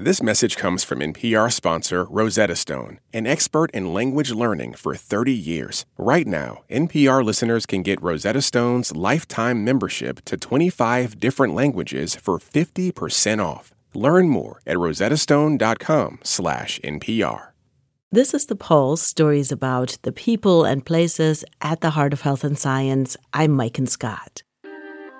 This message comes from NPR sponsor Rosetta Stone, an expert in language learning for 30 years. Right now, NPR listeners can get Rosetta Stone's lifetime membership to 25 different languages for 50% off. Learn more at rosettastone.com/npr. This is the Pulse stories about the people and places at the heart of health and science. I'm Maiken Scott.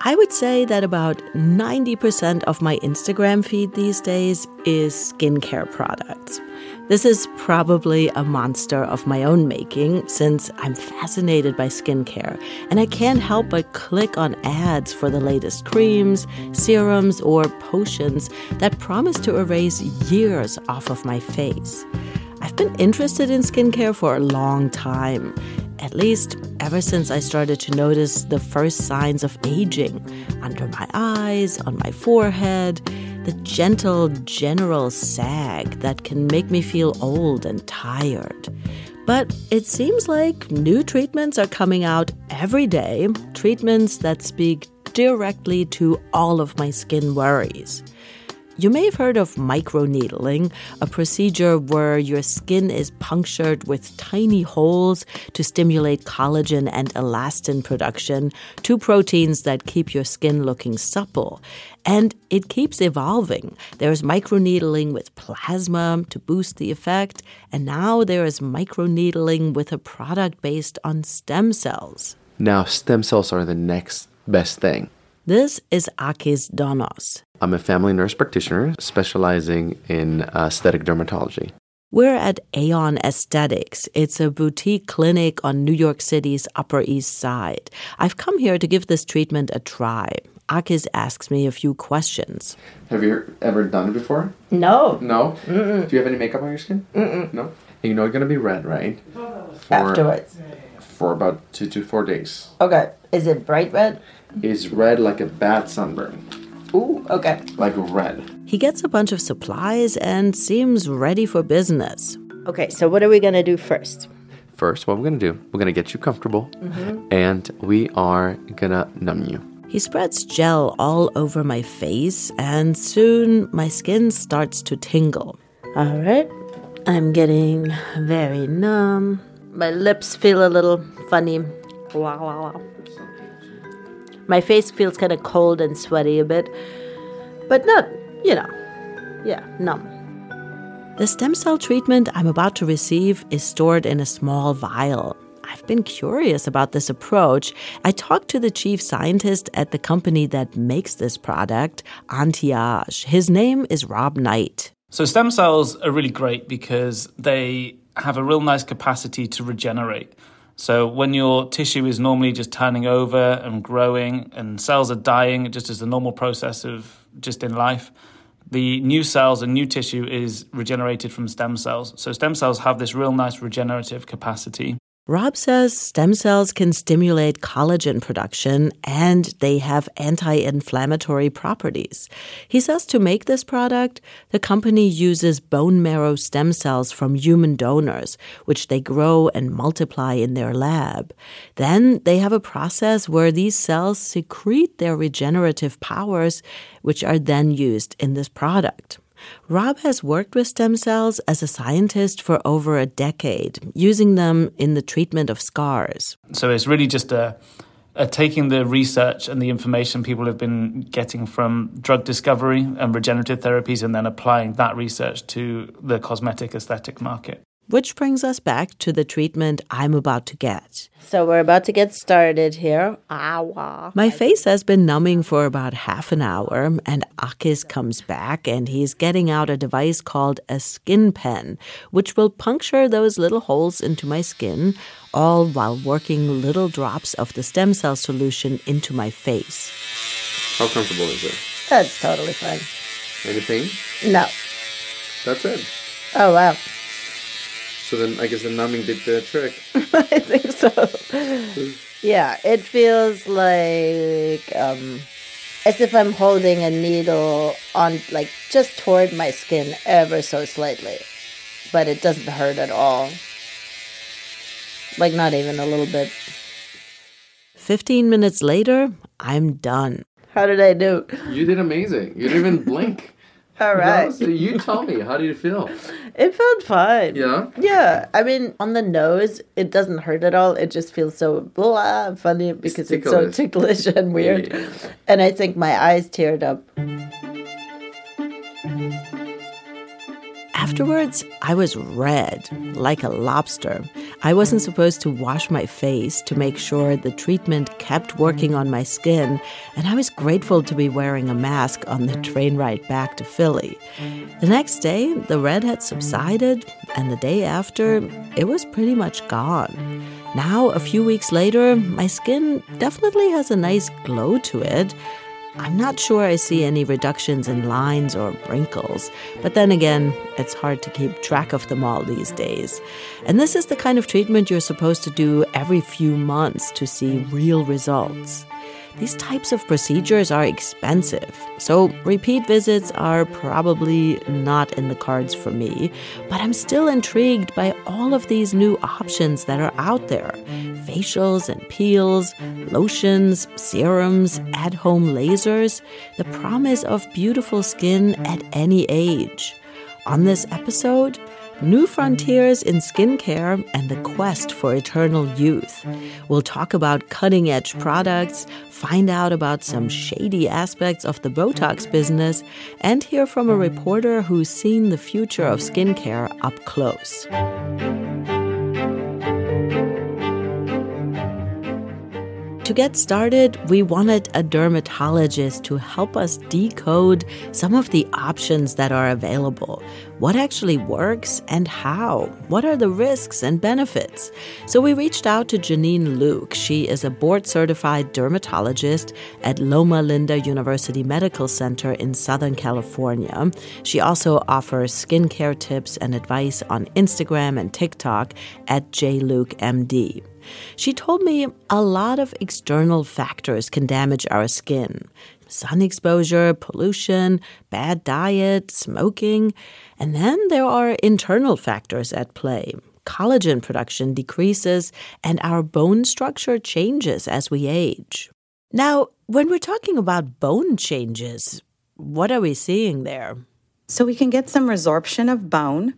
I would say that about 90% of my Instagram feed these days is skincare products. This is probably a monster of my own making since I'm fascinated by skincare and I can't help but click on ads for the latest creams, serums, or potions that promise to erase years off of my face. I've been interested in skincare for a long time, at least ever since I started to notice the first signs of aging under my eyes, on my forehead, the gentle, general sag that can make me feel old and tired. But it seems like new treatments are coming out every day, treatments that speak directly to all of my skin worries. You may have heard of microneedling, a procedure where your skin is punctured with tiny holes to stimulate collagen and elastin production, two proteins that keep your skin looking supple. And it keeps evolving. There's microneedling with plasma to boost the effect, and now there is microneedling with a product based on stem cells. Now, stem cells are the next best thing. This is Akis Donos. I'm a family nurse practitioner specializing in aesthetic dermatology. We're at Aeon Aesthetics. It's a boutique clinic on New York City's Upper East Side. I've come here to give this treatment a try. Akis asks me a few questions. Have you ever done it before? No. No? Mm-mm. Do you have any makeup on your skin? Mm-mm. No? And you know you're going to be red, right? For, Afterwards. For about two to four days. Okay. Is it bright red? It's red like a bad sunburn. Ooh, okay. Like red. He gets a bunch of supplies and seems ready for business. Okay, so what are we going to do first? First, what we're going to do, we're going to get you comfortable mm-hmm. and we are going to numb you. He spreads gel all over my face, and soon my skin starts to tingle. All right, I'm getting very numb. My lips feel a little funny. Wow, wow, wow. My face feels kind of cold and sweaty a bit, but not, you know, yeah, numb. The stem cell treatment I'm about to receive is stored in a small vial. I've been curious about this approach. I talked to the chief scientist at the company that makes this product, AnteAGE. His name is Rob Knight. So, stem cells are really great because they have a real nice capacity to regenerate. So, when your tissue is normally just turning over and growing and cells are dying, just as the normal process of just in life, the new cells and new tissue is regenerated from stem cells. So, stem cells have this real nice regenerative capacity. Rob says stem cells can stimulate collagen production and they have anti inflammatory properties. He says to make this product, the company uses bone marrow stem cells from human donors, which they grow and multiply in their lab. Then they have a process where these cells secrete their regenerative powers, which are then used in this product. Rob has worked with stem cells as a scientist for over a decade, using them in the treatment of scars. So it's really just a, a taking the research and the information people have been getting from drug discovery and regenerative therapies and then applying that research to the cosmetic aesthetic market. Which brings us back to the treatment I'm about to get. So we're about to get started here. Awa. My face has been numbing for about half an hour, and Akis comes back and he's getting out a device called a skin pen, which will puncture those little holes into my skin, all while working little drops of the stem cell solution into my face. How comfortable is it? That's totally fine. Any pain? No. That's it. Oh, wow. So then I guess the numbing did the trick. I think so. Yeah, it feels like um, as if I'm holding a needle on, like, just toward my skin ever so slightly. But it doesn't hurt at all. Like, not even a little bit. 15 minutes later, I'm done. How did I do? You did amazing. You didn't even blink. All right. No, so you tell me, how did you feel? It felt fine. Yeah? Yeah. I mean, on the nose, it doesn't hurt at all. It just feels so blah funny because it's, so ticklish. ticklish and weird. Yeah. And I think my eyes teared up. Afterwards, I was red, like a lobster. I wasn't supposed to wash my face to make sure the treatment kept working on my skin, and I was grateful to be wearing a mask on the train ride back to Philly. The next day, the red had subsided, and the day after, it was pretty much gone. Now, a few weeks later, my skin definitely has a nice glow to it. I'm not sure I see any reductions in lines or wrinkles, but then again, it's hard to keep track of them all these days. And this is the kind of treatment you're supposed to do every few months to see real results. These types of procedures are expensive, so repeat visits are probably not in the cards for me, but I'm still intrigued by all of these new options that are out there facials and peels, lotions, serums, at home lasers, the promise of beautiful skin at any age. On this episode, New Frontiers in Skincare and the Quest for Eternal Youth. We'll talk about cutting edge products, find out about some shady aspects of the Botox business, and hear from a reporter who's seen the future of skincare up close. To get started, we wanted a dermatologist to help us decode some of the options that are available. What actually works and how? What are the risks and benefits? So we reached out to Janine Luke. She is a board certified dermatologist at Loma Linda University Medical Center in Southern California. She also offers skincare tips and advice on Instagram and TikTok at JLukeMD. She told me a lot of external factors can damage our skin sun exposure, pollution, bad diet, smoking. And then there are internal factors at play. Collagen production decreases and our bone structure changes as we age. Now, when we're talking about bone changes, what are we seeing there? So we can get some resorption of bone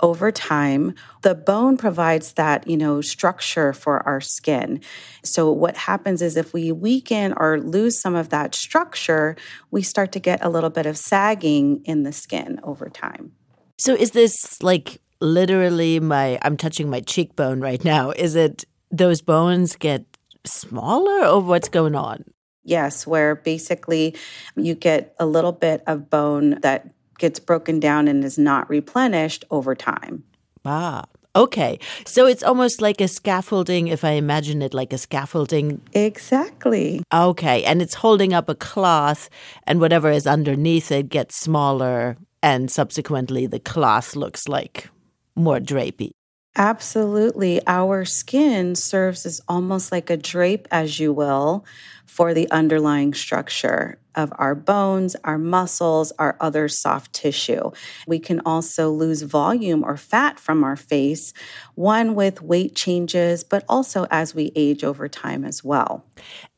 over time the bone provides that you know structure for our skin so what happens is if we weaken or lose some of that structure we start to get a little bit of sagging in the skin over time So is this like literally my I'm touching my cheekbone right now. Is it those bones get smaller or what's going on? yes where basically you get a little bit of bone that gets broken down and is not replenished over time Ah. Okay. So it's almost like a scaffolding if I imagine it like a scaffolding. exactly Okay, and it's holding up a cloth and whatever is underneath it gets smaller and subsequently the cloth looks like more drapey. Absolutely. Our skin serves as almost like a drape, as you will, for the underlying structure of our bones, our muscles, our other soft tissue. We can also lose volume or fat from our face, one with weight changes, but also as we age over time as well.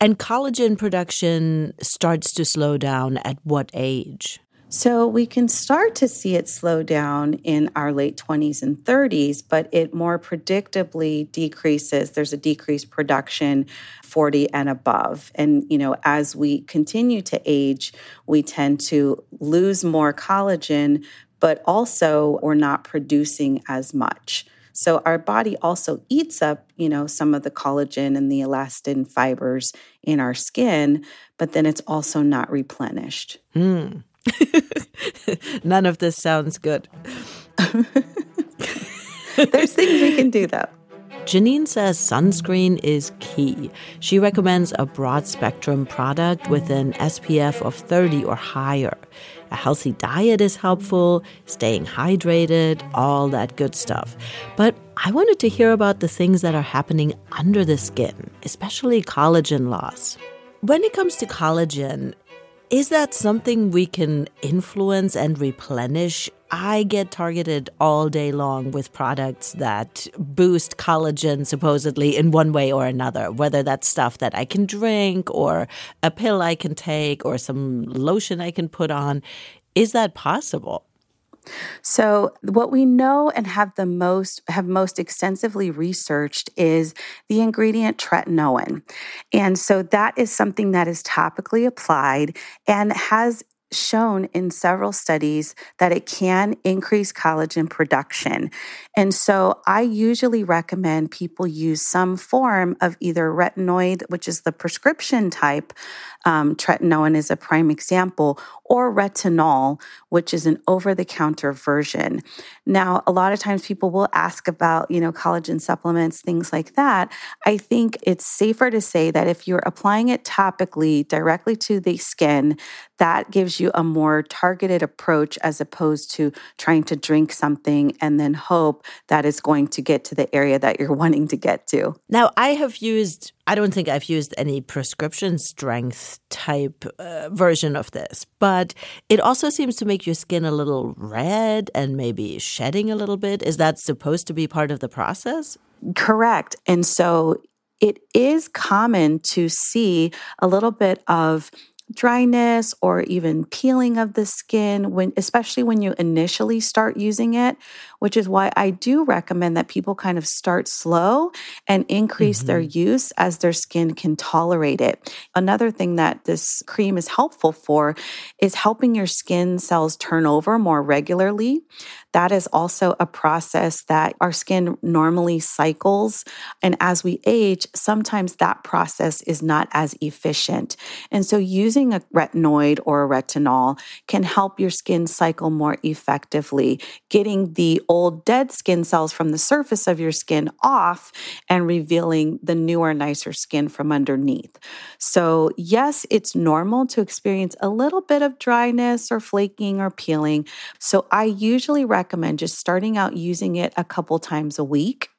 And collagen production starts to slow down at what age? So we can start to see it slow down in our late 20s and 30s, but it more predictably decreases. There's a decreased production 40 and above. And, you know, as we continue to age, we tend to lose more collagen, but also we're not producing as much. So our body also eats up, you know, some of the collagen and the elastin fibers in our skin, but then it's also not replenished. Hmm. None of this sounds good. There's things we can do though. Janine says sunscreen is key. She recommends a broad spectrum product with an SPF of 30 or higher. A healthy diet is helpful, staying hydrated, all that good stuff. But I wanted to hear about the things that are happening under the skin, especially collagen loss. When it comes to collagen, is that something we can influence and replenish? I get targeted all day long with products that boost collagen supposedly in one way or another, whether that's stuff that I can drink or a pill I can take or some lotion I can put on. Is that possible? So what we know and have the most have most extensively researched is the ingredient tretinoin. And so that is something that is topically applied and has shown in several studies that it can increase collagen production. And so I usually recommend people use some form of either retinoid, which is the prescription type, um, tretinoin is a prime example, or retinol, which is an over the counter version. Now, a lot of times people will ask about, you know, collagen supplements, things like that. I think it's safer to say that if you're applying it topically directly to the skin, that gives you a more targeted approach as opposed to trying to drink something and then hope that it's going to get to the area that you're wanting to get to. Now, I have used I don't think I've used any prescription strength type uh, version of this, but it also seems to make your skin a little red and maybe shedding a little bit. Is that supposed to be part of the process? Correct. And so it is common to see a little bit of dryness or even peeling of the skin when especially when you initially start using it which is why I do recommend that people kind of start slow and increase mm-hmm. their use as their skin can tolerate it. Another thing that this cream is helpful for is helping your skin cells turn over more regularly. That is also a process that our skin normally cycles. And as we age, sometimes that process is not as efficient. And so using a retinoid or a retinol can help your skin cycle more effectively, getting the old dead skin cells from the surface of your skin off and revealing the newer, nicer skin from underneath. So, yes, it's normal to experience a little bit of dryness or flaking or peeling. So, I usually recommend just starting out using it a couple times a week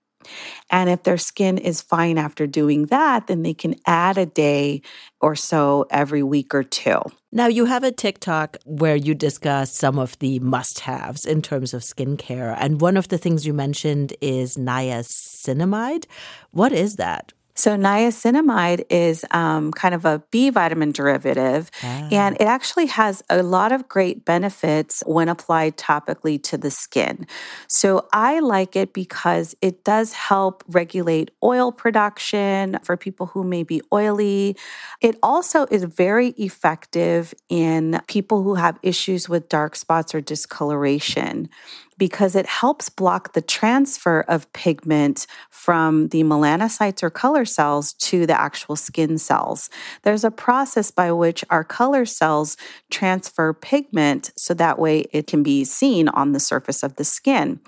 and if their skin is fine after doing that, then they can add a day or so every week or two. Now, you have a TikTok where you discuss some of the must haves in terms of skincare. And one of the things you mentioned is niacinamide. What is that? So niacinamide is um, kind of a B vitamin derivative, ah. and it actually has a lot of great benefits when applied topically to the skin. So I like it because it does help regulate oil production for people who may be oily. It also is very effective in people who have issues with dark spots or discoloration because it helps block the transfer of pigment from the melanocytes or color cells to the actual skin cells. There's a process by which our color cells transfer pigment so that way it can be seen on the surface of the skin.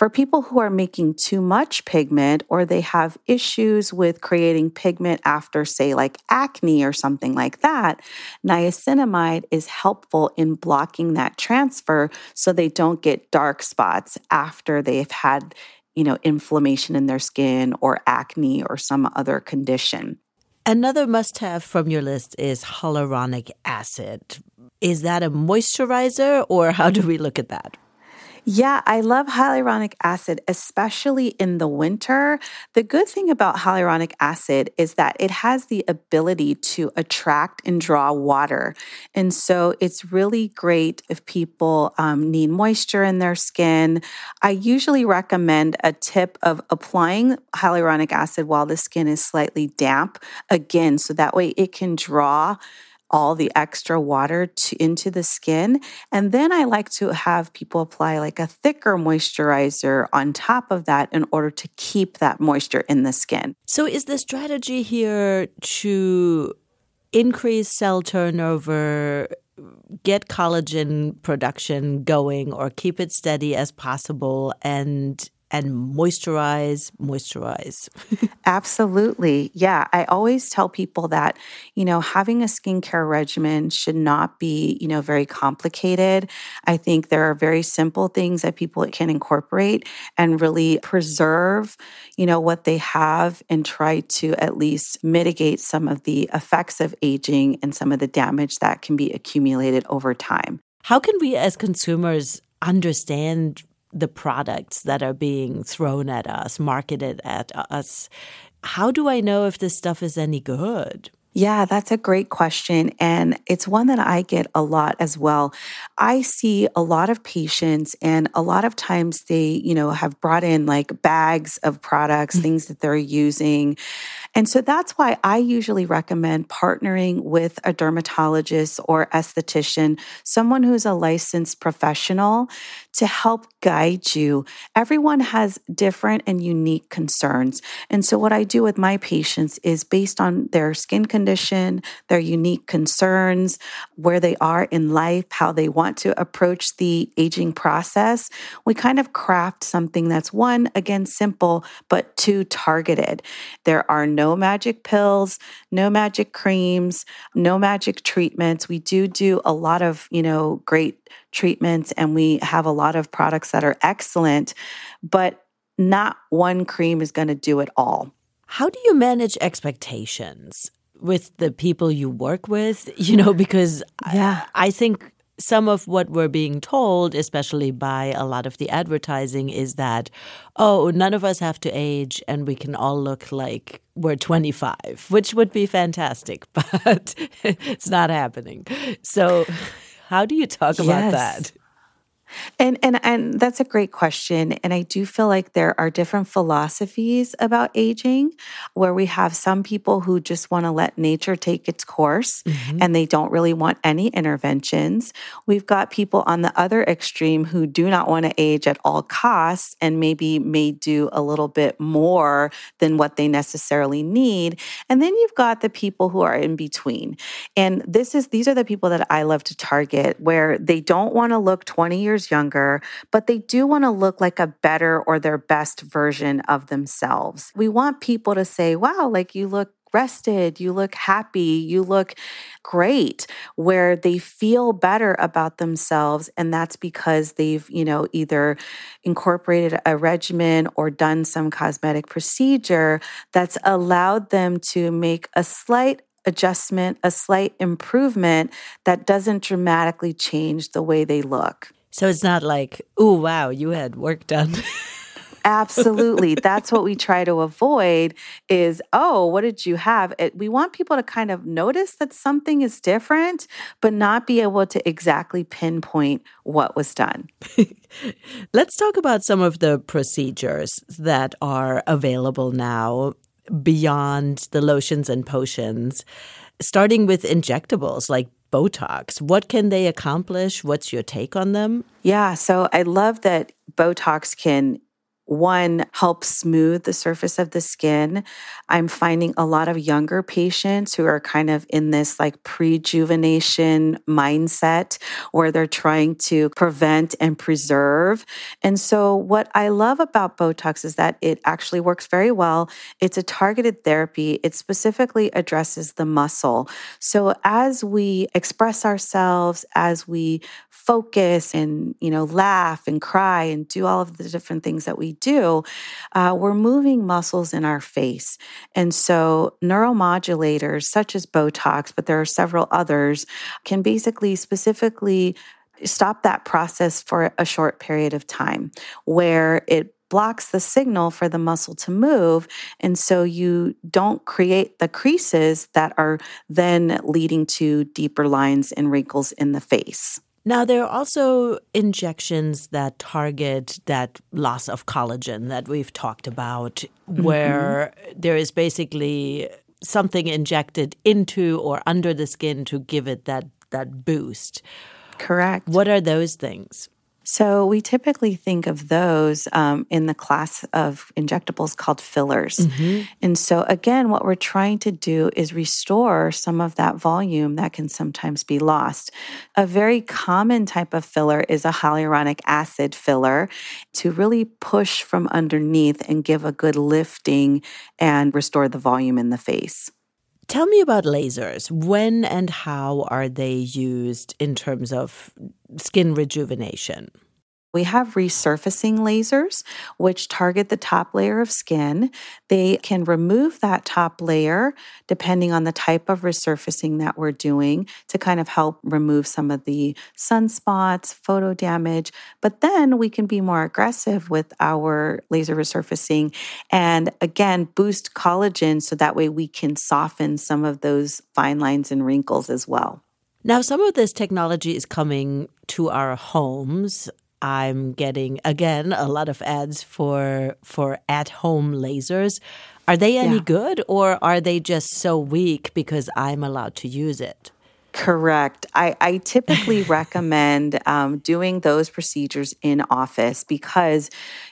For people who are making too much pigment or they have issues with creating pigment after, say, like acne or something like that, niacinamide is helpful in blocking that transfer so they don't get dark spots after they've had you know, inflammation in their skin or acne or some other condition. Another must have from your list is hyaluronic acid. Is that a moisturizer or how do we look at that? Yeah, I love hyaluronic acid, especially in the winter. The good thing about hyaluronic acid is that it has the ability to attract and draw water. And so it's really great if people um, need moisture in their skin. I usually recommend a tip of applying hyaluronic acid while the skin is slightly damp, again, so that way it can draw all the extra water to, into the skin. And then I like to have people apply like a thicker moisturizer on top of that in order to keep that moisture in the skin. So, is the strategy here to increase cell turnover? Get collagen production going or keep it steady as possible and and moisturize, moisturize. Absolutely. Yeah. I always tell people that, you know, having a skincare regimen should not be, you know, very complicated. I think there are very simple things that people can incorporate and really preserve, you know, what they have and try to at least mitigate some of the effects of aging and some of the damage that can be accumulated over time. How can we as consumers understand the products that are being thrown at us, marketed at us. How do I know if this stuff is any good? Yeah, that's a great question. And it's one that I get a lot as well. I see a lot of patients, and a lot of times they, you know, have brought in like bags of products, mm-hmm. things that they're using. And so that's why I usually recommend partnering with a dermatologist or esthetician, someone who's a licensed professional to help guide you. Everyone has different and unique concerns. And so, what I do with my patients is based on their skin condition, their unique concerns, where they are in life, how they want to approach the aging process. We kind of craft something that's one, again, simple, but two, targeted. There are no magic pills, no magic creams, no magic treatments. We do do a lot of, you know, great treatments and we have a lot of products that are excellent, but not one cream is going to do it all. How do you manage expectations with the people you work with? You know, because yeah. I, I think some of what we're being told, especially by a lot of the advertising, is that, oh, none of us have to age and we can all look like we're 25, which would be fantastic, but it's not happening. So, how do you talk yes. about that? And and and that's a great question and I do feel like there are different philosophies about aging where we have some people who just want to let nature take its course mm-hmm. and they don't really want any interventions. We've got people on the other extreme who do not want to age at all costs and maybe may do a little bit more than what they necessarily need. And then you've got the people who are in between. And this is these are the people that I love to target where they don't want to look 20 years years younger, but they do want to look like a better or their best version of themselves. We want people to say, wow, like you look rested, you look happy, you look great, where they feel better about themselves. And that's because they've, you know, either incorporated a regimen or done some cosmetic procedure that's allowed them to make a slight adjustment, a slight improvement that doesn't dramatically change the way they look. So it's not like, oh, wow, you had work done. Absolutely. That's what we try to avoid is, oh, what did you have? It, we want people to kind of notice that something is different, but not be able to exactly pinpoint what was done. Let's talk about some of the procedures that are available now beyond the lotions and potions, starting with injectables like Botox. What can they accomplish? What's your take on them? Yeah, so I love that Botox can one helps smooth the surface of the skin. I'm finding a lot of younger patients who are kind of in this like prejuvenation mindset where they're trying to prevent and preserve. And so, what I love about Botox is that it actually works very well. It's a targeted therapy, it specifically addresses the muscle. So, as we express ourselves, as we focus and, you know, laugh and cry and do all of the different things that we do, uh, we're moving muscles in our face. And so neuromodulators such as Botox, but there are several others, can basically specifically stop that process for a short period of time where it blocks the signal for the muscle to move. And so you don't create the creases that are then leading to deeper lines and wrinkles in the face. Now, there are also injections that target that loss of collagen that we've talked about, mm-hmm. where there is basically something injected into or under the skin to give it that, that boost. Correct. What are those things? So we typically think of those um, in the class of injectables called fillers. Mm-hmm. And so, again, what we're trying to do is restore some of that volume that can sometimes be lost. A very common type of filler is a hyaluronic acid filler to really push from underneath and give a good lifting and restore the volume in the face. Tell me about lasers. When and how are they used in terms of skin rejuvenation? We have resurfacing lasers, which target the top layer of skin. They can remove that top layer depending on the type of resurfacing that we're doing to kind of help remove some of the sunspots, photo damage. But then we can be more aggressive with our laser resurfacing and again boost collagen so that way we can soften some of those fine lines and wrinkles as well. Now, some of this technology is coming to our homes. I'm getting again a lot of ads for for at home lasers. Are they any yeah. good or are they just so weak because I'm allowed to use it? Correct. I, I typically recommend um, doing those procedures in office because,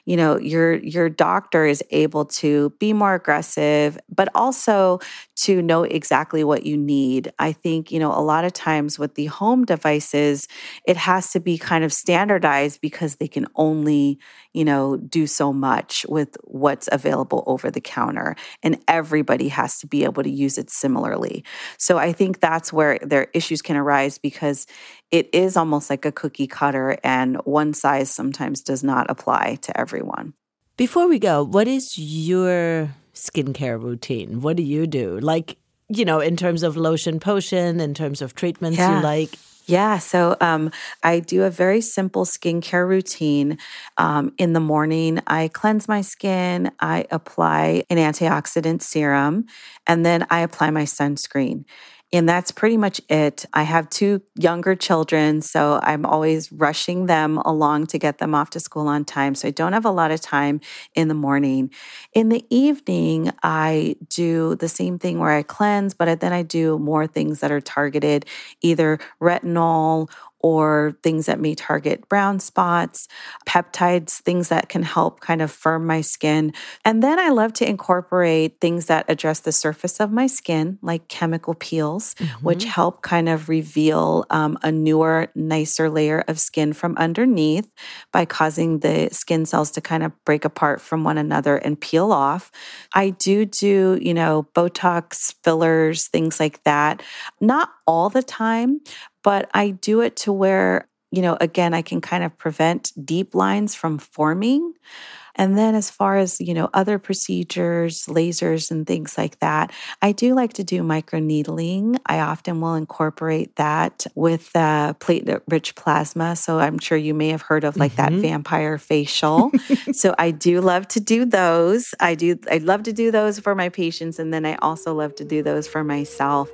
you know, your your doctor is able to be more aggressive, but also to know exactly what you need. I think, you know, a lot of times with the home devices, it has to be kind of standardized because they can only, you know, do so much with what's available over the counter. And everybody has to be able to use it similarly. So I think that's where their issues can arise because it is almost like a cookie cutter and one size sometimes does not apply to everyone. Before we go, what is your skincare routine? What do you do? Like, you know, in terms of lotion potion, in terms of treatments yeah. you like? Yeah, so um, I do a very simple skincare routine. Um, in the morning, I cleanse my skin, I apply an antioxidant serum, and then I apply my sunscreen. And that's pretty much it. I have two younger children, so I'm always rushing them along to get them off to school on time. So I don't have a lot of time in the morning. In the evening, I do the same thing where I cleanse, but then I do more things that are targeted, either retinol or things that may target brown spots, peptides, things that can help kind of firm my skin. And then I love to incorporate things that address the surface of my skin, like chemical peels, mm-hmm. which help kind of reveal um, a newer, nicer layer of skin from underneath by causing the skin cells to kind of break apart from one another and peel off. I do do, you know, Botox, fillers, things like that. Not all the time, but I do it to where, you know, again, I can kind of prevent deep lines from forming. And then as far as, you know, other procedures, lasers and things like that, I do like to do microneedling. I often will incorporate that with uh, platelet-rich plasma. So I'm sure you may have heard of like mm-hmm. that vampire facial. so I do love to do those. I do I love to do those for my patients and then I also love to do those for myself.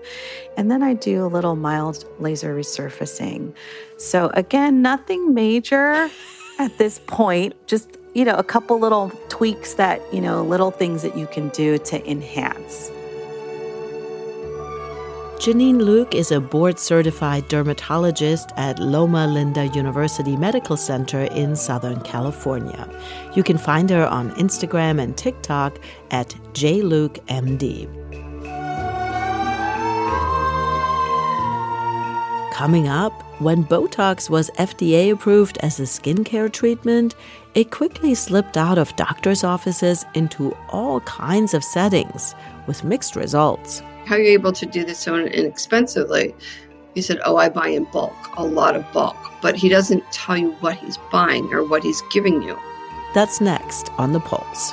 And then I do a little mild laser resurfacing. So again, nothing major at this point, just you know, a couple little tweaks that, you know, little things that you can do to enhance. Janine Luke is a board certified dermatologist at Loma Linda University Medical Center in Southern California. You can find her on Instagram and TikTok at jlukemd. Coming up, when Botox was FDA approved as a skincare treatment, it quickly slipped out of doctors' offices into all kinds of settings with mixed results. How are you able to do this so inexpensively? He said, Oh, I buy in bulk, a lot of bulk. But he doesn't tell you what he's buying or what he's giving you. That's next on The Pulse.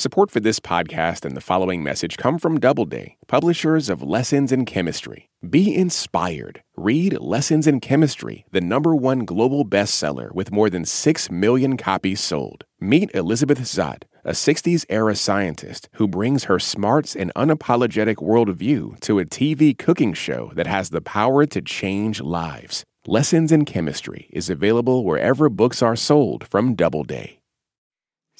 Support for this podcast and the following message come from Doubleday, publishers of Lessons in Chemistry. Be inspired. Read Lessons in Chemistry, the number one global bestseller with more than 6 million copies sold. Meet Elizabeth Zott, a 60s era scientist who brings her smarts and unapologetic worldview to a TV cooking show that has the power to change lives. Lessons in Chemistry is available wherever books are sold from Doubleday.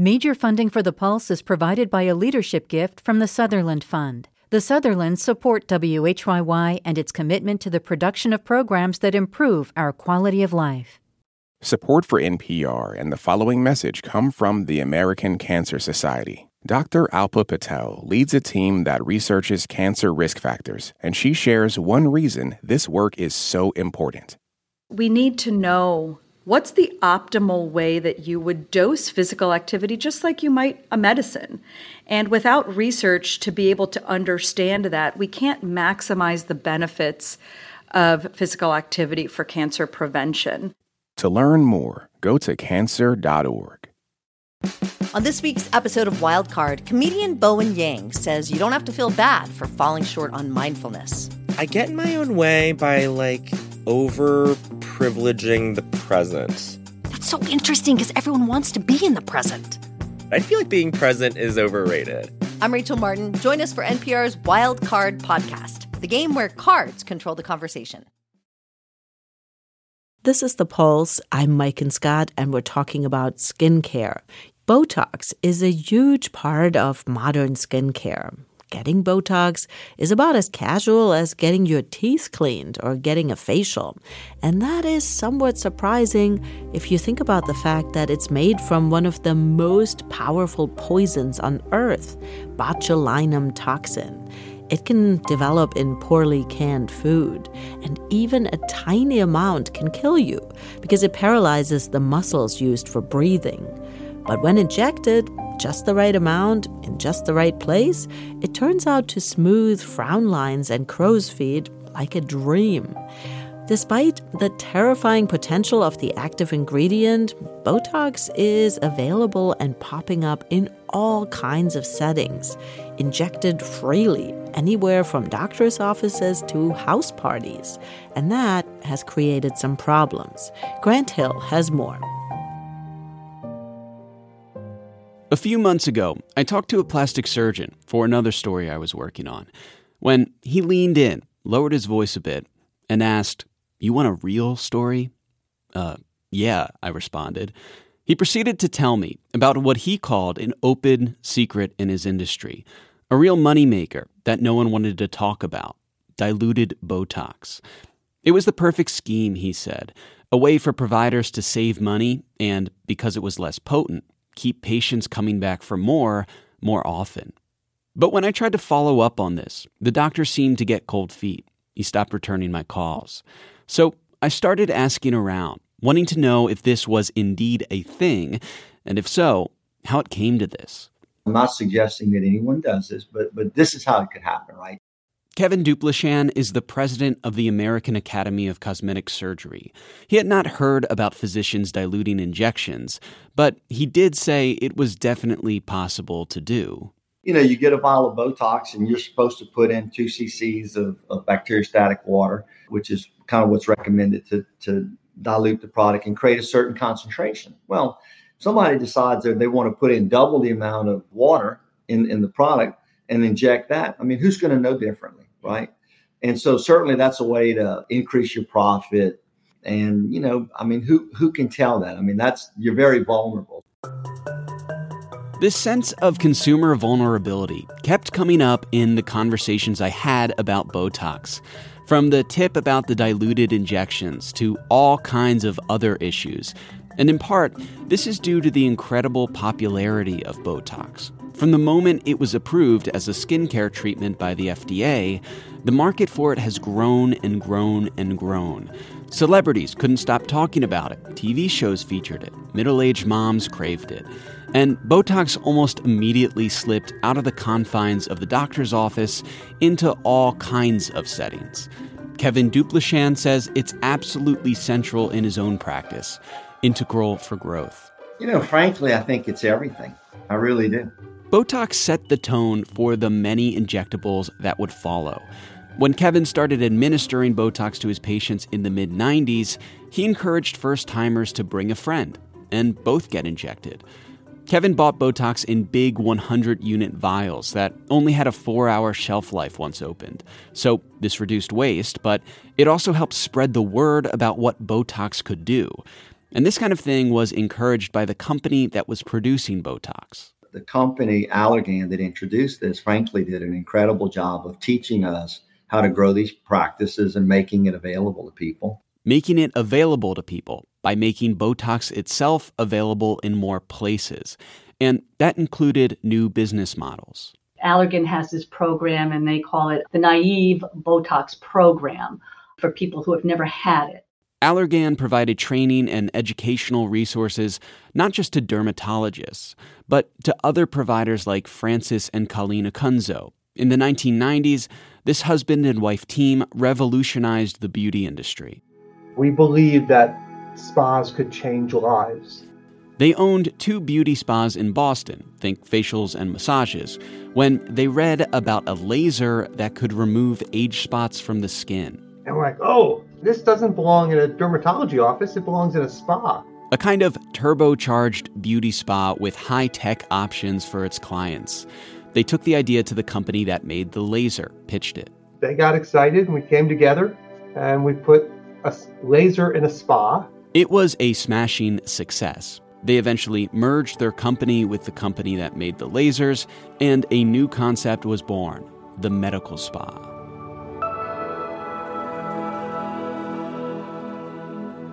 Major funding for the Pulse is provided by a leadership gift from the Sutherland Fund. The Sutherlands support WHYY and its commitment to the production of programs that improve our quality of life. Support for NPR and the following message come from the American Cancer Society. Dr. Alpa Patel leads a team that researches cancer risk factors, and she shares one reason this work is so important. We need to know what's the optimal way that you would dose physical activity just like you might a medicine. And without research to be able to understand that, we can't maximize the benefits of physical activity for cancer prevention. To learn more, go to cancer.org. On this week's episode of Wildcard, comedian Bowen Yang says you don't have to feel bad for falling short on mindfulness. I get in my own way by like over privileging the present. That's so interesting because everyone wants to be in the present. I feel like being present is overrated. I'm Rachel Martin. Join us for NPR's Wild Card podcast, the game where cards control the conversation. This is The Pulse. I'm Maiken Scott, and we're talking about skincare. Botox is a huge part of modern skincare. Getting Botox is about as casual as getting your teeth cleaned or getting a facial. And that is somewhat surprising if you think about the fact that it's made from one of the most powerful poisons on earth, botulinum toxin. It can develop in poorly canned food, and even a tiny amount can kill you because it paralyzes the muscles used for breathing. But when injected, just the right amount in just the right place, it turns out to smooth frown lines and crow's feet like a dream. Despite the terrifying potential of the active ingredient, Botox is available and popping up in all kinds of settings, injected freely, anywhere from doctor's offices to house parties. And that has created some problems. Grant Hill has more. A few months ago, I talked to a plastic surgeon for another story I was working on. When he leaned in, lowered his voice a bit, and asked, You want a real story? Uh, yeah, I responded. He proceeded to tell me about what he called an open secret in his industry, a real moneymaker that no one wanted to talk about diluted Botox. It was the perfect scheme, he said, a way for providers to save money and, because it was less potent, keep patients coming back for more more often. But when I tried to follow up on this, the doctor seemed to get cold feet. He stopped returning my calls. So I started asking around, wanting to know if this was indeed a thing, and if so, how it came to this. I'm not suggesting that anyone does this, but but this is how it could happen, right? Kevin Duplechain is the president of the American Academy of Cosmetic Surgery. He had not heard about physicians diluting injections, but he did say it was definitely possible to do. You know, you get a vial of Botox and you're supposed to put in two cc's of, of bacteriostatic water, which is kind of what's recommended to, to dilute the product and create a certain concentration. Well, somebody decides that they want to put in double the amount of water in, in the product and inject that. I mean, who's going to know differently, right? And so certainly that's a way to increase your profit. And you know, I mean, who who can tell that? I mean, that's you're very vulnerable. This sense of consumer vulnerability kept coming up in the conversations I had about Botox. From the tip about the diluted injections to all kinds of other issues. And in part, this is due to the incredible popularity of Botox. From the moment it was approved as a skincare treatment by the FDA, the market for it has grown and grown and grown. Celebrities couldn't stop talking about it, TV shows featured it, middle aged moms craved it. And Botox almost immediately slipped out of the confines of the doctor's office into all kinds of settings. Kevin Duplechain says it's absolutely central in his own practice, integral for growth. You know, frankly, I think it's everything. I really do. Botox set the tone for the many injectables that would follow. When Kevin started administering Botox to his patients in the mid 90s, he encouraged first timers to bring a friend and both get injected. Kevin bought Botox in big 100 unit vials that only had a four hour shelf life once opened. So this reduced waste, but it also helped spread the word about what Botox could do. And this kind of thing was encouraged by the company that was producing Botox. The company Allergan that introduced this, frankly, did an incredible job of teaching us how to grow these practices and making it available to people. Making it available to people by making Botox itself available in more places. And that included new business models. Allergan has this program, and they call it the Naive Botox Program for people who have never had it. Allergan provided training and educational resources not just to dermatologists, but to other providers like Francis and Colleen Acunzo. In the 1990s, this husband and wife team revolutionized the beauty industry. We believe that spas could change lives. They owned two beauty spas in Boston, think facials and massages, when they read about a laser that could remove age spots from the skin. And we're like, oh, this doesn't belong in a dermatology office, it belongs in a spa. A kind of turbocharged beauty spa with high tech options for its clients. They took the idea to the company that made the laser, pitched it. They got excited and we came together and we put a laser in a spa. It was a smashing success. They eventually merged their company with the company that made the lasers, and a new concept was born the medical spa.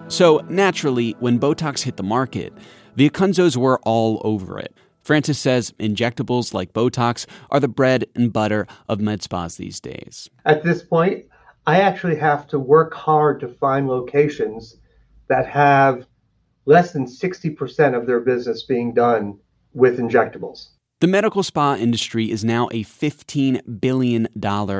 So, naturally, when Botox hit the market, the Acunzos were all over it. Francis says injectables like Botox are the bread and butter of med spas these days. At this point, I actually have to work hard to find locations that have less than 60% of their business being done with injectables. The medical spa industry is now a $15 billion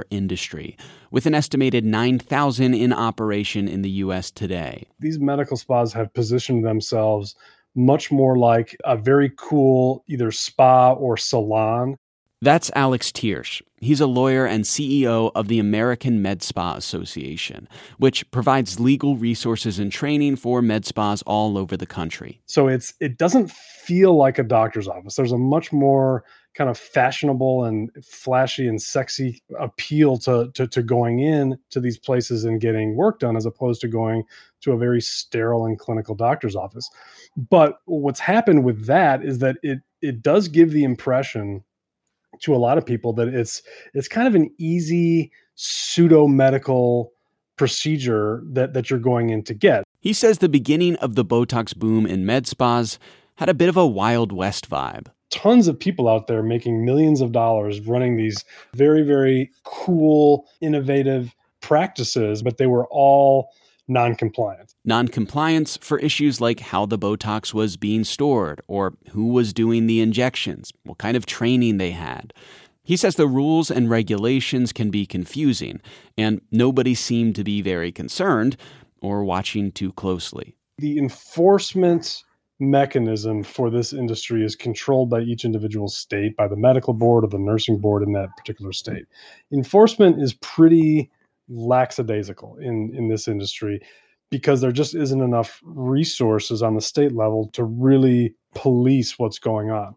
industry, with an estimated 9,000 in operation in the U.S. today. These medical spas have positioned themselves much more like a very cool either spa or salon that's Alex Thiersch. He's a lawyer and CEO of the American Med Spa Association, which provides legal resources and training for med spas all over the country. So it's it doesn't feel like a doctor's office. There's a much more kind of fashionable and flashy and sexy appeal to, to, to going in to these places and getting work done as opposed to going to a very sterile and clinical doctor's office. But what's happened with that is that it it does give the impression to a lot of people that it's it's kind of an easy pseudo medical procedure that that you're going in to get. He says the beginning of the Botox boom in med spas had a bit of a Wild West vibe. Tons of people out there making millions of dollars running these very, very cool, innovative practices, but they were all non-compliant. Non-compliance for issues like how the Botox was being stored or who was doing the injections, what kind of training they had. He says the rules and regulations can be confusing, and nobody seemed to be very concerned or watching too closely. The enforcement mechanism for this industry is controlled by each individual state, by the medical board or the nursing board in that particular state. Enforcement is pretty lackadaisical in in this industry because there just isn't enough resources on the state level to really police what's going on.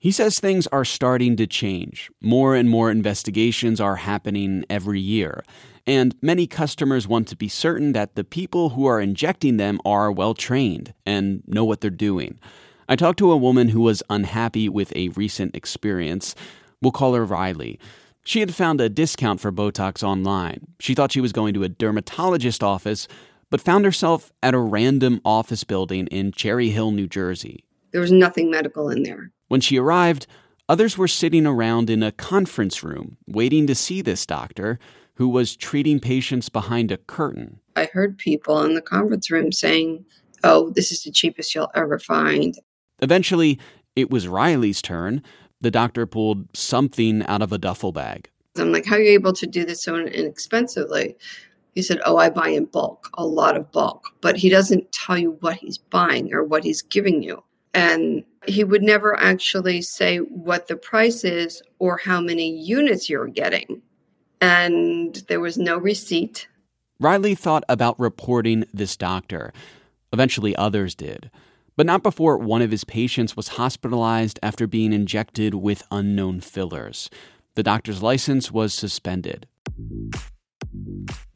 He says things are starting to change. More and more investigations are happening every year. And many customers want to be certain that the people who are injecting them are well trained and know what they're doing. I talked to a woman who was unhappy with a recent experience. We'll call her Riley. She had found a discount for Botox online. She thought she was going to a dermatologist office, but found herself at a random office building in Cherry Hill, New Jersey. There was nothing medical in there. When she arrived, others were sitting around in a conference room waiting to see this doctor who was treating patients behind a curtain. I heard people in the conference room saying, Oh, this is the cheapest you'll ever find. Eventually, it was Riley's turn the doctor pulled something out of a duffel bag. I'm like, how are you able to do this so inexpensively? He said, Oh, I buy in bulk, a lot of bulk. But he doesn't tell you what he's buying or what he's giving you. And he would never actually say what the price is or how many units you're getting. And there was no receipt. Riley thought about reporting this doctor. Eventually, others did but not before one of his patients was hospitalized after being injected with unknown fillers. The doctor's license was suspended.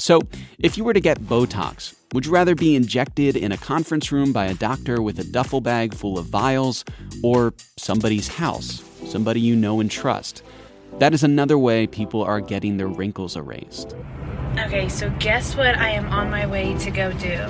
So, if you were to get Botox, Would you rather be injected in a conference room by a doctor with a duffel bag full of vials or somebody's house, somebody you know and trust? That is another way people are getting their wrinkles erased. Okay, so guess what I am on my way to go do?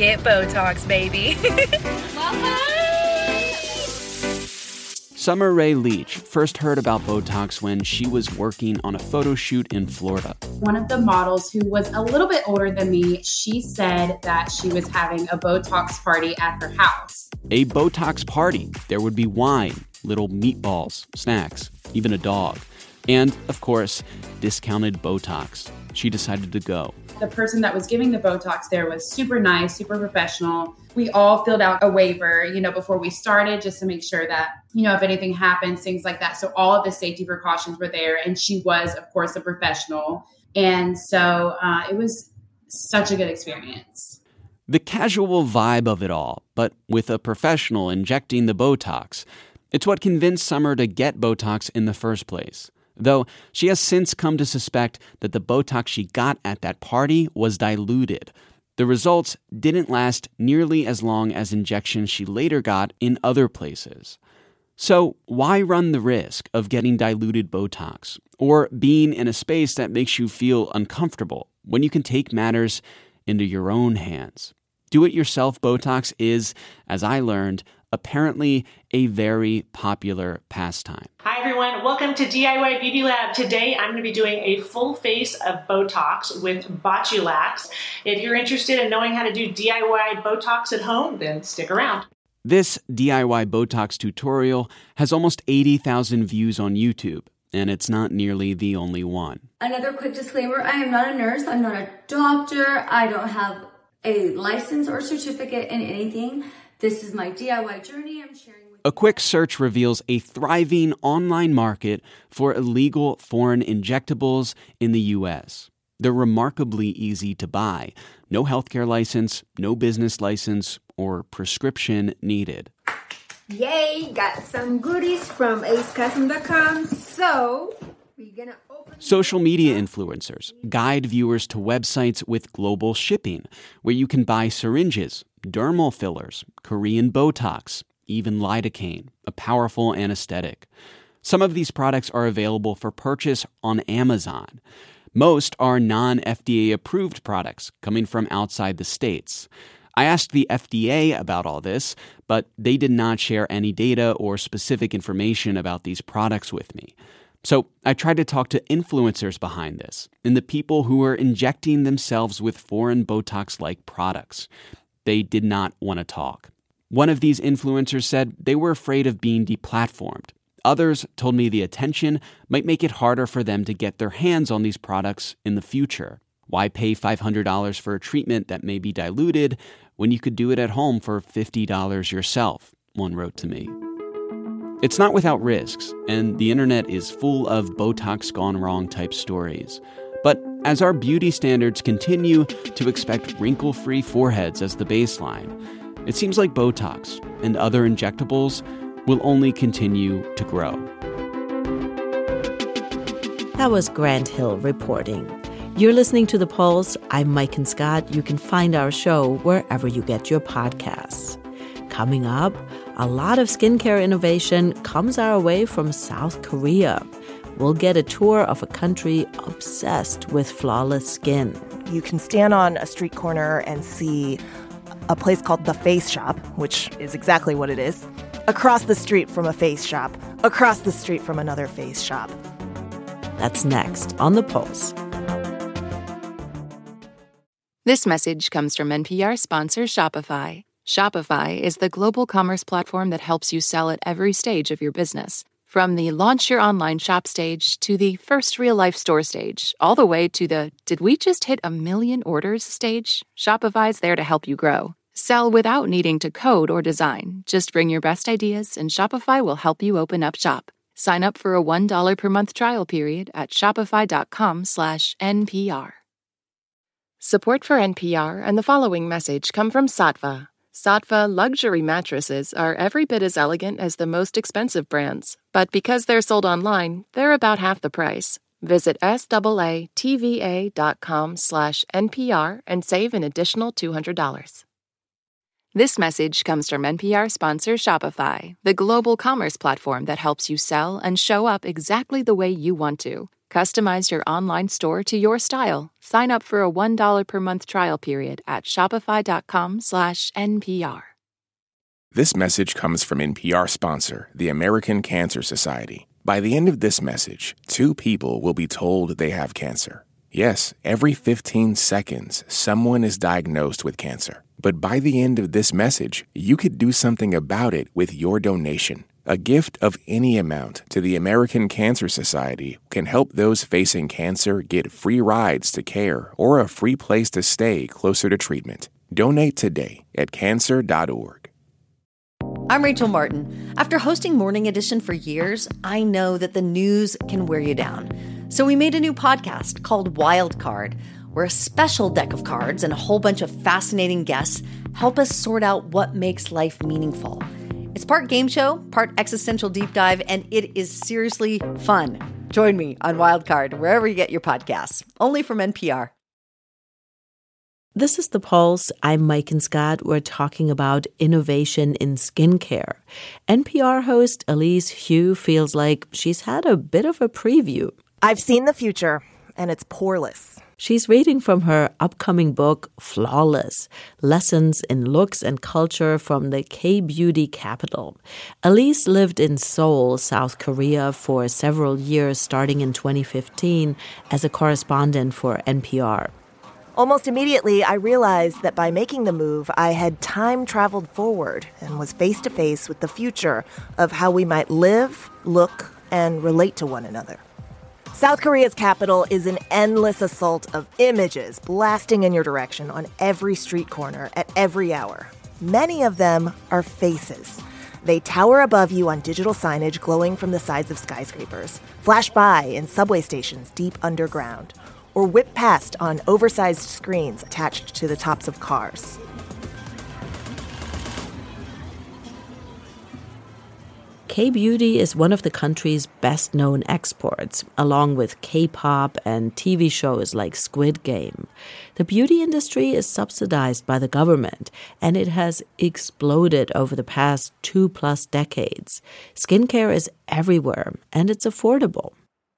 Get Botox, baby. Summer Rae Leach first heard about Botox when she was working on a photo shoot in Florida. One of the models who was a little bit older than me, she said that she was having a Botox party at her house. A Botox party. There would be wine, little meatballs, snacks, even a dog. And, of course, discounted Botox. She decided to go. The person that was giving the Botox there was super nice, super professional. We all filled out a waiver, you know, before we started just to make sure that, you know, if anything happens, things like that. So all of the safety precautions were there. And she was, of course, a professional. And so uh, it was such a good experience. The casual vibe of it all, but with a professional injecting the Botox. It's what convinced Summer to get Botox in the first place though she has since come to suspect that the Botox she got at that party was diluted. The results didn't last nearly as long as injections she later got in other places. So, why run the risk of getting diluted Botox or being in a space that makes you feel uncomfortable when you can take matters into your own hands? Do it yourself Botox is, as I learned, apparently a very popular pastime. Hi, everyone. Welcome to DIY Beauty Lab. Today, I'm going to be doing a full face of Botox with Botulax. If you're interested in knowing how to do DIY Botox at home, then stick around. This DIY Botox tutorial has almost 80,000 views on YouTube, and it's not nearly the only one. Another quick disclaimer I am not a nurse, I'm not a doctor, I don't have a license or certificate in anything. This is my DIY journey. I'm sharing. With A quick search reveals a thriving online market for illegal foreign injectables in the US. They're remarkably easy to buy. No healthcare license, no business license, or prescription needed. Yay, got some goodies from acecustom.com. So, we're gonna open. Social media influencers guide viewers to websites with global shipping, where you can buy syringes, dermal fillers, Korean Botox, even lidocaine, a powerful anesthetic. Some of these products are available for purchase on Amazon. Most are non FDA approved products coming from outside the states. I asked the FDA about all this, but they did not share any data or specific information about these products with me. So I tried to talk to influencers behind this and the people who are injecting themselves with foreign Botox like products. They did not want to talk. One of these influencers said they were afraid of being deplatformed. Others told me the attention might make it harder for them to get their hands on these products in the future. Why pay $500 for a treatment that may be diluted when you could do it at home for $50 yourself? One wrote to me. It's not without risks, and the internet is full of Botox gone wrong type stories. But as our beauty standards continue to expect wrinkle free foreheads as the baseline, it seems like Botox and other injectables will only continue to grow. That was Grant Hill reporting. You're listening to The Pulse. I'm Maiken Scott. You can find our show wherever you get your podcasts. Coming up, a lot of skincare innovation comes our way from South Korea. We'll get a tour of a country obsessed with flawless skin. You can stand on a street corner and see a place called The Face Shop, which is exactly what it is, across the street from a face shop, across the street from another face shop. That's next on The Pulse. This message comes from NPR sponsor Shopify. Shopify is the global commerce platform that helps you sell at every stage of your business. From the launch your online shop stage to the first real life store stage, all the way to the did we just hit a million orders stage? Shopify's there to help you grow. Sell without needing to code or design. Just bring your best ideas and Shopify will help you open up shop. Sign up for a $1 per month trial period at shopify.com slash NPR. Support for NPR and the following message come from Saatva Saatva luxury mattresses are every bit as elegant as the most expensive brands, but because they're sold online, they're about half the price. Visit SAATVA.com slash NPR and save an additional $200. This message comes from NPR sponsor Shopify, the global commerce platform that helps you sell and show up exactly the way you want to. Customize your online store to your style. Sign up for a $1 per month trial period at shopify.com slash NPR. This message comes from NPR sponsor, the American Cancer Society. By the end of this message, two people will be told they have cancer. Yes, every 15 seconds, someone is diagnosed with cancer. But by the end of this message, you could do something about it with your donation. A gift of any amount to the American Cancer Society can help those facing cancer get free rides to care or a free place to stay closer to treatment. Donate today at cancer.org. I'm Rachel Martin. After hosting Morning Edition for years, I know that the news can wear you down. So we made a new podcast called Wild Card, where a special deck of cards and a whole bunch of fascinating guests help us sort out what makes life meaningful. It's part game show, part existential deep dive, and it is seriously fun. Join me on Wild Card wherever you get your podcasts, only from NPR. This is The Pulse. I'm Maiken Scott. We're talking about innovation in skincare. NPR host Elise Hu feels like she's had a bit of a preview. I've seen the future, and it's poreless. She's reading from her upcoming book, Flawless Lessons in Looks and Culture from the K Beauty Capital. Elise lived in Seoul, South Korea for several years, starting in 2015 as a correspondent for NPR. Almost immediately, I realized that by making the move, I had time traveled forward and was face to face with the future of how we might live, look, and relate to one another. South Korea's capital is an endless assault of images blasting in your direction on every street corner at every hour. Many of them are faces. They tower above you on digital signage glowing from the sides of skyscrapers, flash by in subway stations deep underground, or whip past on oversized screens attached to the tops of cars. K beauty is one of the country's best known exports, along with K pop and TV shows like Squid Game. The beauty industry is subsidized by the government, and it has exploded over the past two plus decades. Skincare is everywhere, and it's affordable.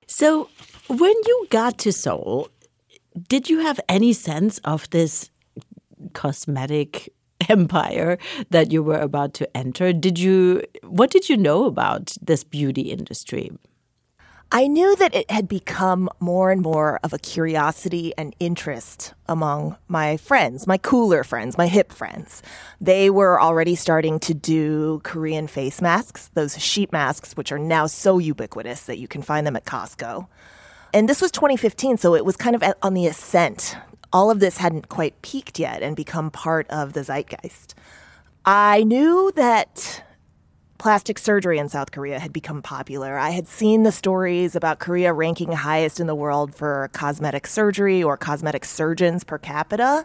So, when you got to Seoul, did you have any sense of this cosmetic empire that you were about to enter? Did you what did you know about this beauty industry? I knew that it had become more and more of a curiosity and interest among my friends, my cooler friends, my hip friends. They were already starting to do Korean face masks, those sheet masks, which are now so ubiquitous that you can find them at Costco. And this was 2015, so it was kind of on the ascent. All of this hadn't quite peaked yet and become part of the zeitgeist. I knew that plastic surgery in South Korea had become popular. I had seen the stories about Korea ranking highest in the world for cosmetic surgery or cosmetic surgeons per capita.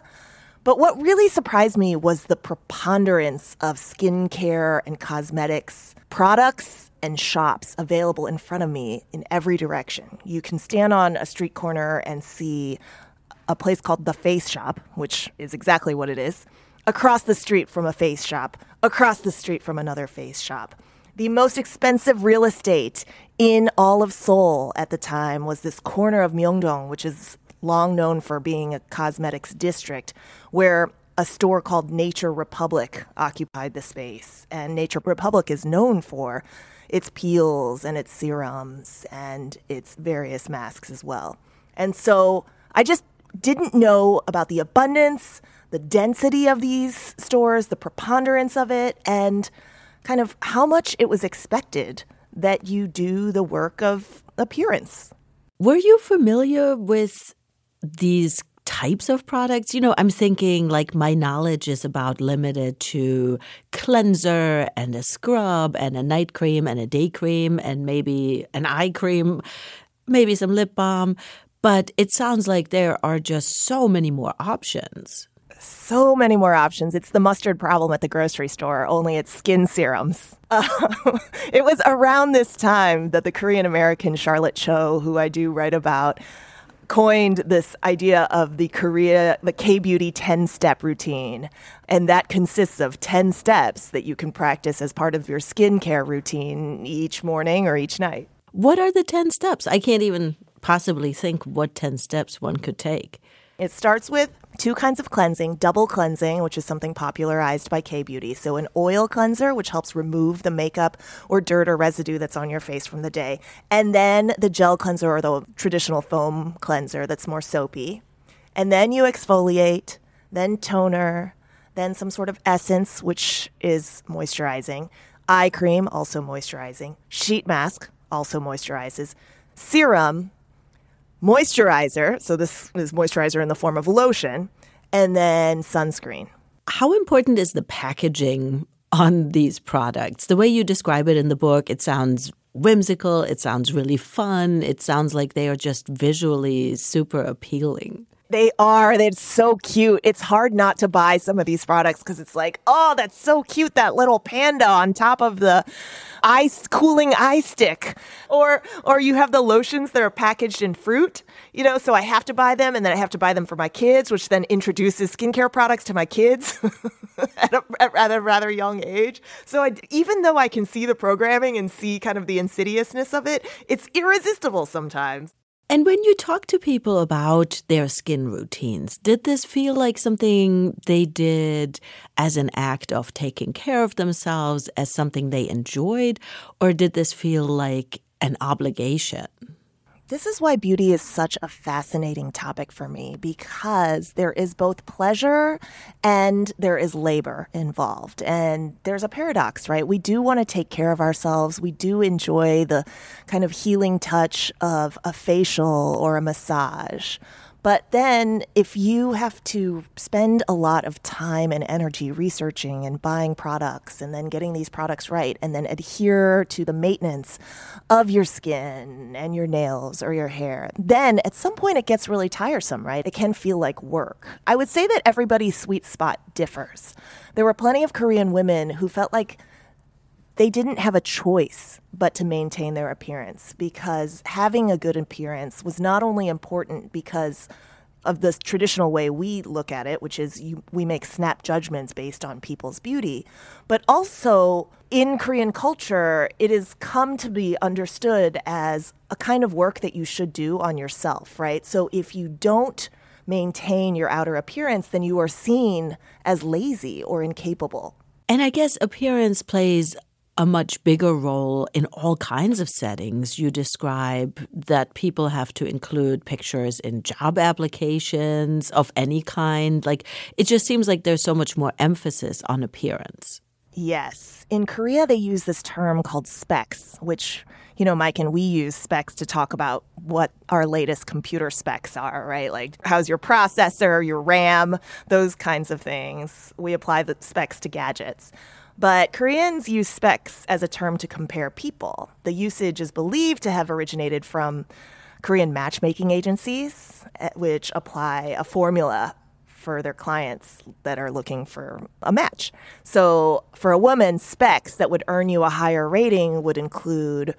But what really surprised me was the preponderance of skincare and cosmetics products and shops available in front of me in every direction. You can stand on a street corner and see a place called The Face Shop, which is exactly what it is, across the street from a face shop, across the street from another face shop. The most expensive real estate in all of Seoul at the time was this corner of Myeongdong, which is long known for being a cosmetics district, where a store called Nature Republic occupied the space. And Nature Republic is known for its peels and its serums and its various masks as well. And so I just didn't know about the abundance, the density of these stores, the preponderance of it, and kind of how much it was expected that you do the work of appearance. Were you familiar with these types of products? You know, I'm thinking like my knowledge is about limited to cleanser and a scrub and a night cream and a day cream and maybe an eye cream, maybe some lip balm. But it sounds like there are just so many more options. so many more options. It's the mustard problem at the grocery store, only it's skin serums. Uh, it was around this time that the Korean American Charlotte Cho, who I do write about, coined this idea of the Korea, the K Beauty 10 step routine. And that consists of 10 steps that you can practice as part of your skincare routine each morning or each night. What are the 10 steps? I can't even possibly think what 10 steps one could take. It starts with two kinds of cleansing double cleansing, which is something popularized by K Beauty. So, an oil cleanser, which helps remove the makeup or dirt or residue that's on your face from the day. And then the gel cleanser or the traditional foam cleanser that's more soapy. And then you exfoliate, then toner, then some sort of essence, which is moisturizing, eye cream, also moisturizing, sheet mask, also moisturizes, serum, moisturizer. So this is moisturizer in the form of lotion, and then sunscreen. How important is the packaging on these products? The way you describe it in the book, it sounds whimsical, it sounds really fun, it sounds like they are just visually super appealing. They are. They're so cute. It's hard not to buy some of these products because it's like, oh, that's so cute. That little panda on top of the ice cooling eye stick. Or or you have the lotions that are packaged in fruit, you know, so I have to buy them and then I have to buy them for my kids, which then introduces skincare products to my kids at, a, at a rather young age. So I, even though I can see the programming and see kind of the insidiousness of it, it's irresistible sometimes. And when you talk to people about their skin routines, did this feel like something they did as an act of taking care of themselves, as something they enjoyed, or did this feel like an obligation? This is why beauty is such a fascinating topic for me because there is both pleasure and there is labor involved. And there's a paradox, right? We do want to take care of ourselves. We do enjoy the kind of healing touch of a facial or a massage. But then, if you have to spend a lot of time and energy researching and buying products and then getting these products right and then adhere to the maintenance of your skin and your nails or your hair, then at some point it gets really tiresome, right? It can feel like work. I would say that everybody's sweet spot differs. There were plenty of Korean women who felt like they didn't have a choice but to maintain their appearance because having a good appearance was not only important because of the traditional way we look at it, which is you, we make snap judgments based on people's beauty, but also in Korean culture, it has come to be understood as a kind of work that you should do on yourself, right? So if you don't maintain your outer appearance, then you are seen as lazy or incapable. And I guess appearance plays a much bigger role in all kinds of settings. You describe that people have to include pictures in job applications of any kind. Like, it just seems like there's so much more emphasis on appearance. Yes. In Korea, they use this term called specs, which, you know, Maiken we use specs to talk about what our latest computer specs are, right? Like, how's your processor, your RAM, those kinds of things. We apply the specs to gadgets. But Koreans use specs as a term to compare people. The usage is believed to have originated from Korean matchmaking agencies, eh, which apply a formula for their clients that are looking for a match. So, for a woman, specs that would earn you a higher rating would include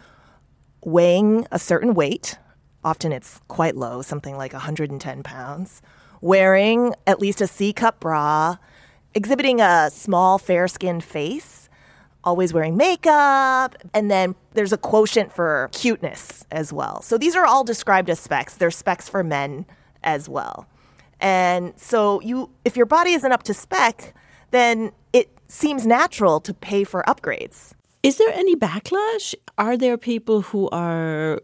weighing a certain weight, often it's quite low, something like 110 pounds, wearing at least a C cup bra, exhibiting a small, fair skinned face, always wearing makeup, and then there's a quotient for cuteness as well. So these are all described as specs. They're specs for men as well. And so you if your body isn't up to spec, then it seems natural to pay for upgrades. Is there any backlash? Are there people who are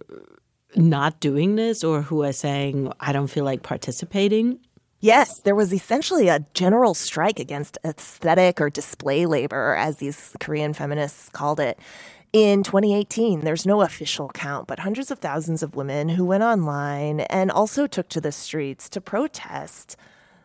not doing this or who are saying, I don't feel like participating? Yes, there was essentially a general strike against aesthetic or display labor, as these Korean feminists called it. In 2018, there's no official count, but hundreds of thousands of women who went online and also took to the streets to protest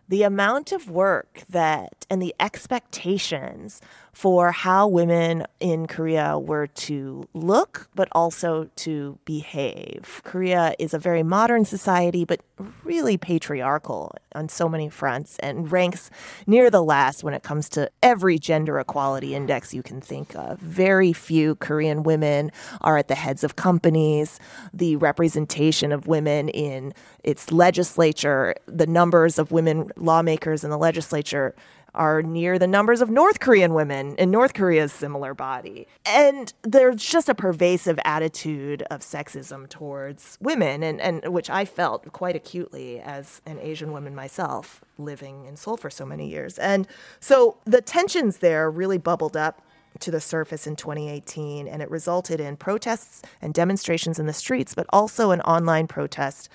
the amount of work that and the expectations for how women in Korea were to look, but also to behave. Korea is a very modern society, but really patriarchal on so many fronts and ranks near the last when it comes to every gender equality index you can think of. Very few Korean women are at the heads of companies. The representation of women in its legislature, the numbers of women lawmakers in the legislature are near the numbers of North Korean women in North Korea's similar body. And there's just a pervasive attitude of sexism towards women, and, and which I felt quite acutely as an Asian woman myself living in Seoul for so many years. And so the tensions there really bubbled up to the surface in 2018, and it resulted in protests and demonstrations in the streets, but also an online protest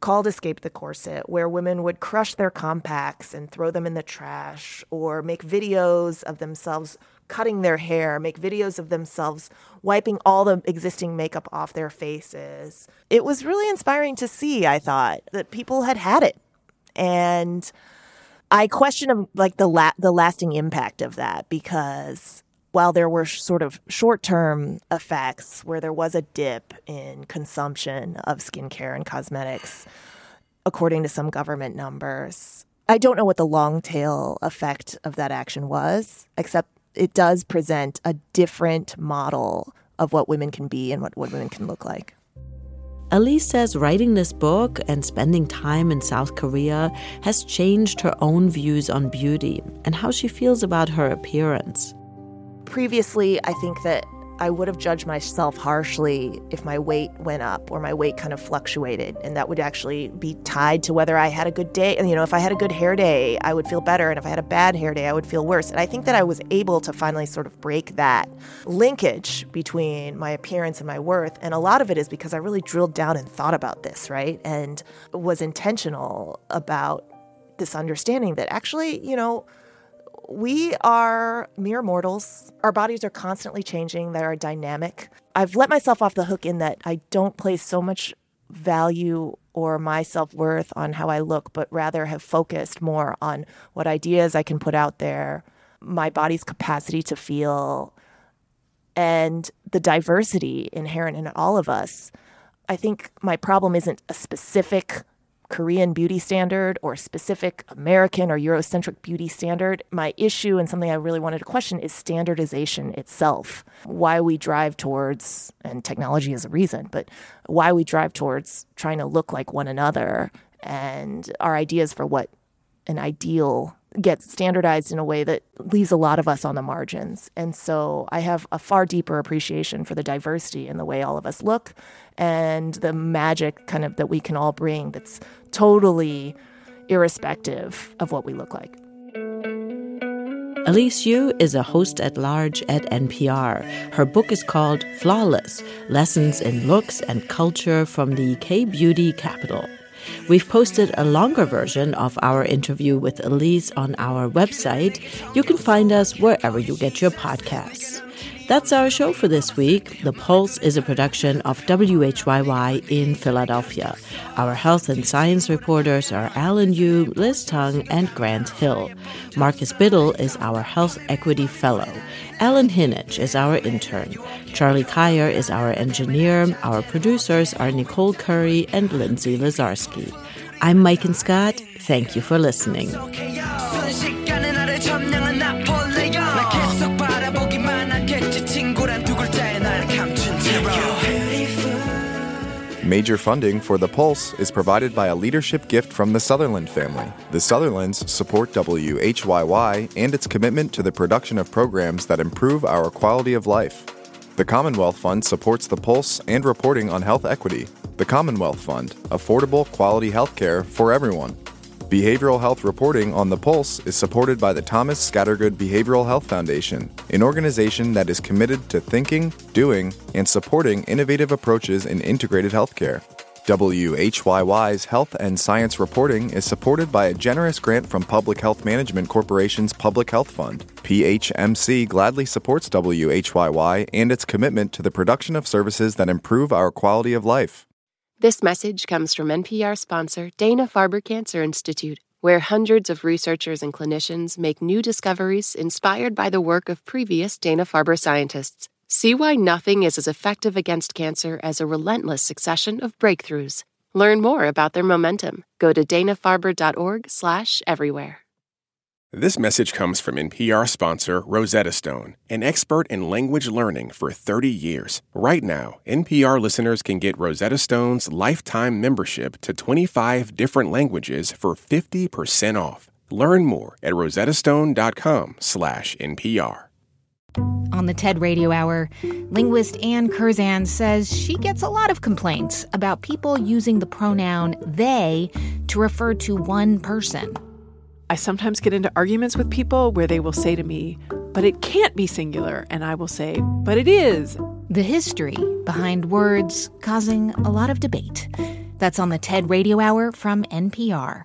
called Escape the Corset, where women would crush their compacts and throw them in the trash, or make videos of themselves cutting their hair, make videos of themselves wiping all the existing makeup off their faces. It was really inspiring to see, I thought, that people had had it. And I question like the la- the lasting impact of that because while there were sort of short term effects where there was a dip in consumption of skincare and cosmetics, according to some government numbers, I don't know what the long tail effect of that action was, except it does present a different model of what women can be and what, what women can look like. Elise says writing this book and spending time in South Korea has changed her own views on beauty and how she feels about her appearance previously, I think that I would have judged myself harshly if my weight went up or my weight kind of fluctuated. And that would actually be tied to whether I had a good day. You know, if I had a good hair day, I would feel better. And if I had a bad hair day, I would feel worse. And I think that I was able to finally sort of break that linkage between my appearance and my worth. And a lot of it is because I really drilled down and thought about this, right? And was intentional about this understanding that actually, you know, we are mere mortals. Our bodies are constantly changing, they are dynamic. I've let myself off the hook in that I don't place so much value or my self worth on how I look, but rather have focused more on what ideas I can put out there, my body's capacity to feel, and the diversity inherent in all of us. I think my problem isn't a specific Korean beauty standard or specific American or Eurocentric beauty standard. My issue and something I really wanted to question is standardization itself. Why we drive towards, and technology is a reason, but why we drive towards trying to look like one another and our ideas for what an ideal gets standardized in a way that leaves a lot of us on the margins. And so I have a far deeper appreciation for the diversity in the way all of us look and the magic kind of that we can all bring that's totally irrespective of what we look like. Elise Hu is a host at large at NPR. Her book is called Flawless Lessons in Looks and Culture from the K Beauty Capital. We've posted a longer version of our interview with Elise on our website. You can find us wherever you get your podcasts. That's our show for this week. The Pulse is a production of WHYY in Philadelphia. Our health and science reporters are Alan Yu, Liz Tung, and Grant Hill. Marcus Biddle is our health equity fellow. Alan Hinich is our intern. Charlie Kaier is our engineer. Our producers are Nicole Curry and Lindsay Lazarski. I'm Maiken Scott. Thank you for listening. Major funding for The Pulse is provided by a leadership gift from the Sutherland family. The Sutherlands support WHYY and its commitment to the production of programs that improve our quality of life. The Commonwealth Fund supports The Pulse and reporting on health equity. The Commonwealth Fund, affordable quality health care for everyone. Behavioral health reporting on the Pulse is supported by the Thomas Scattergood Behavioral Health Foundation, an organization that is committed to thinking, doing, and supporting innovative approaches in integrated healthcare. WHYY's health and science reporting is supported by a generous grant from Public Health Management Corporation's Public Health Fund. PHMC gladly supports WHYY and its commitment to the production of services that improve our quality of life. This message comes from NPR sponsor Dana Farber Cancer Institute, where hundreds of researchers and clinicians make new discoveries inspired by the work of previous Dana Farber scientists. See why nothing is as effective against cancer as a relentless succession of breakthroughs. Learn more about their momentum. Go to danafarber.org/everywhere. This message comes from NPR sponsor Rosetta Stone, an expert in language learning for 30 years. Right now, NPR listeners can get Rosetta Stone's lifetime membership to 25 different languages for 50% off. Learn more at rosettastone.com/npr. On the TED Radio Hour, linguist Anne Curzan says she gets a lot of complaints about people using the pronoun they to refer to one person. I sometimes get into arguments with people where they will say to me, but it can't be singular. And I will say, but it is. The history behind words causing a lot of debate. That's on the TED Radio Hour from NPR.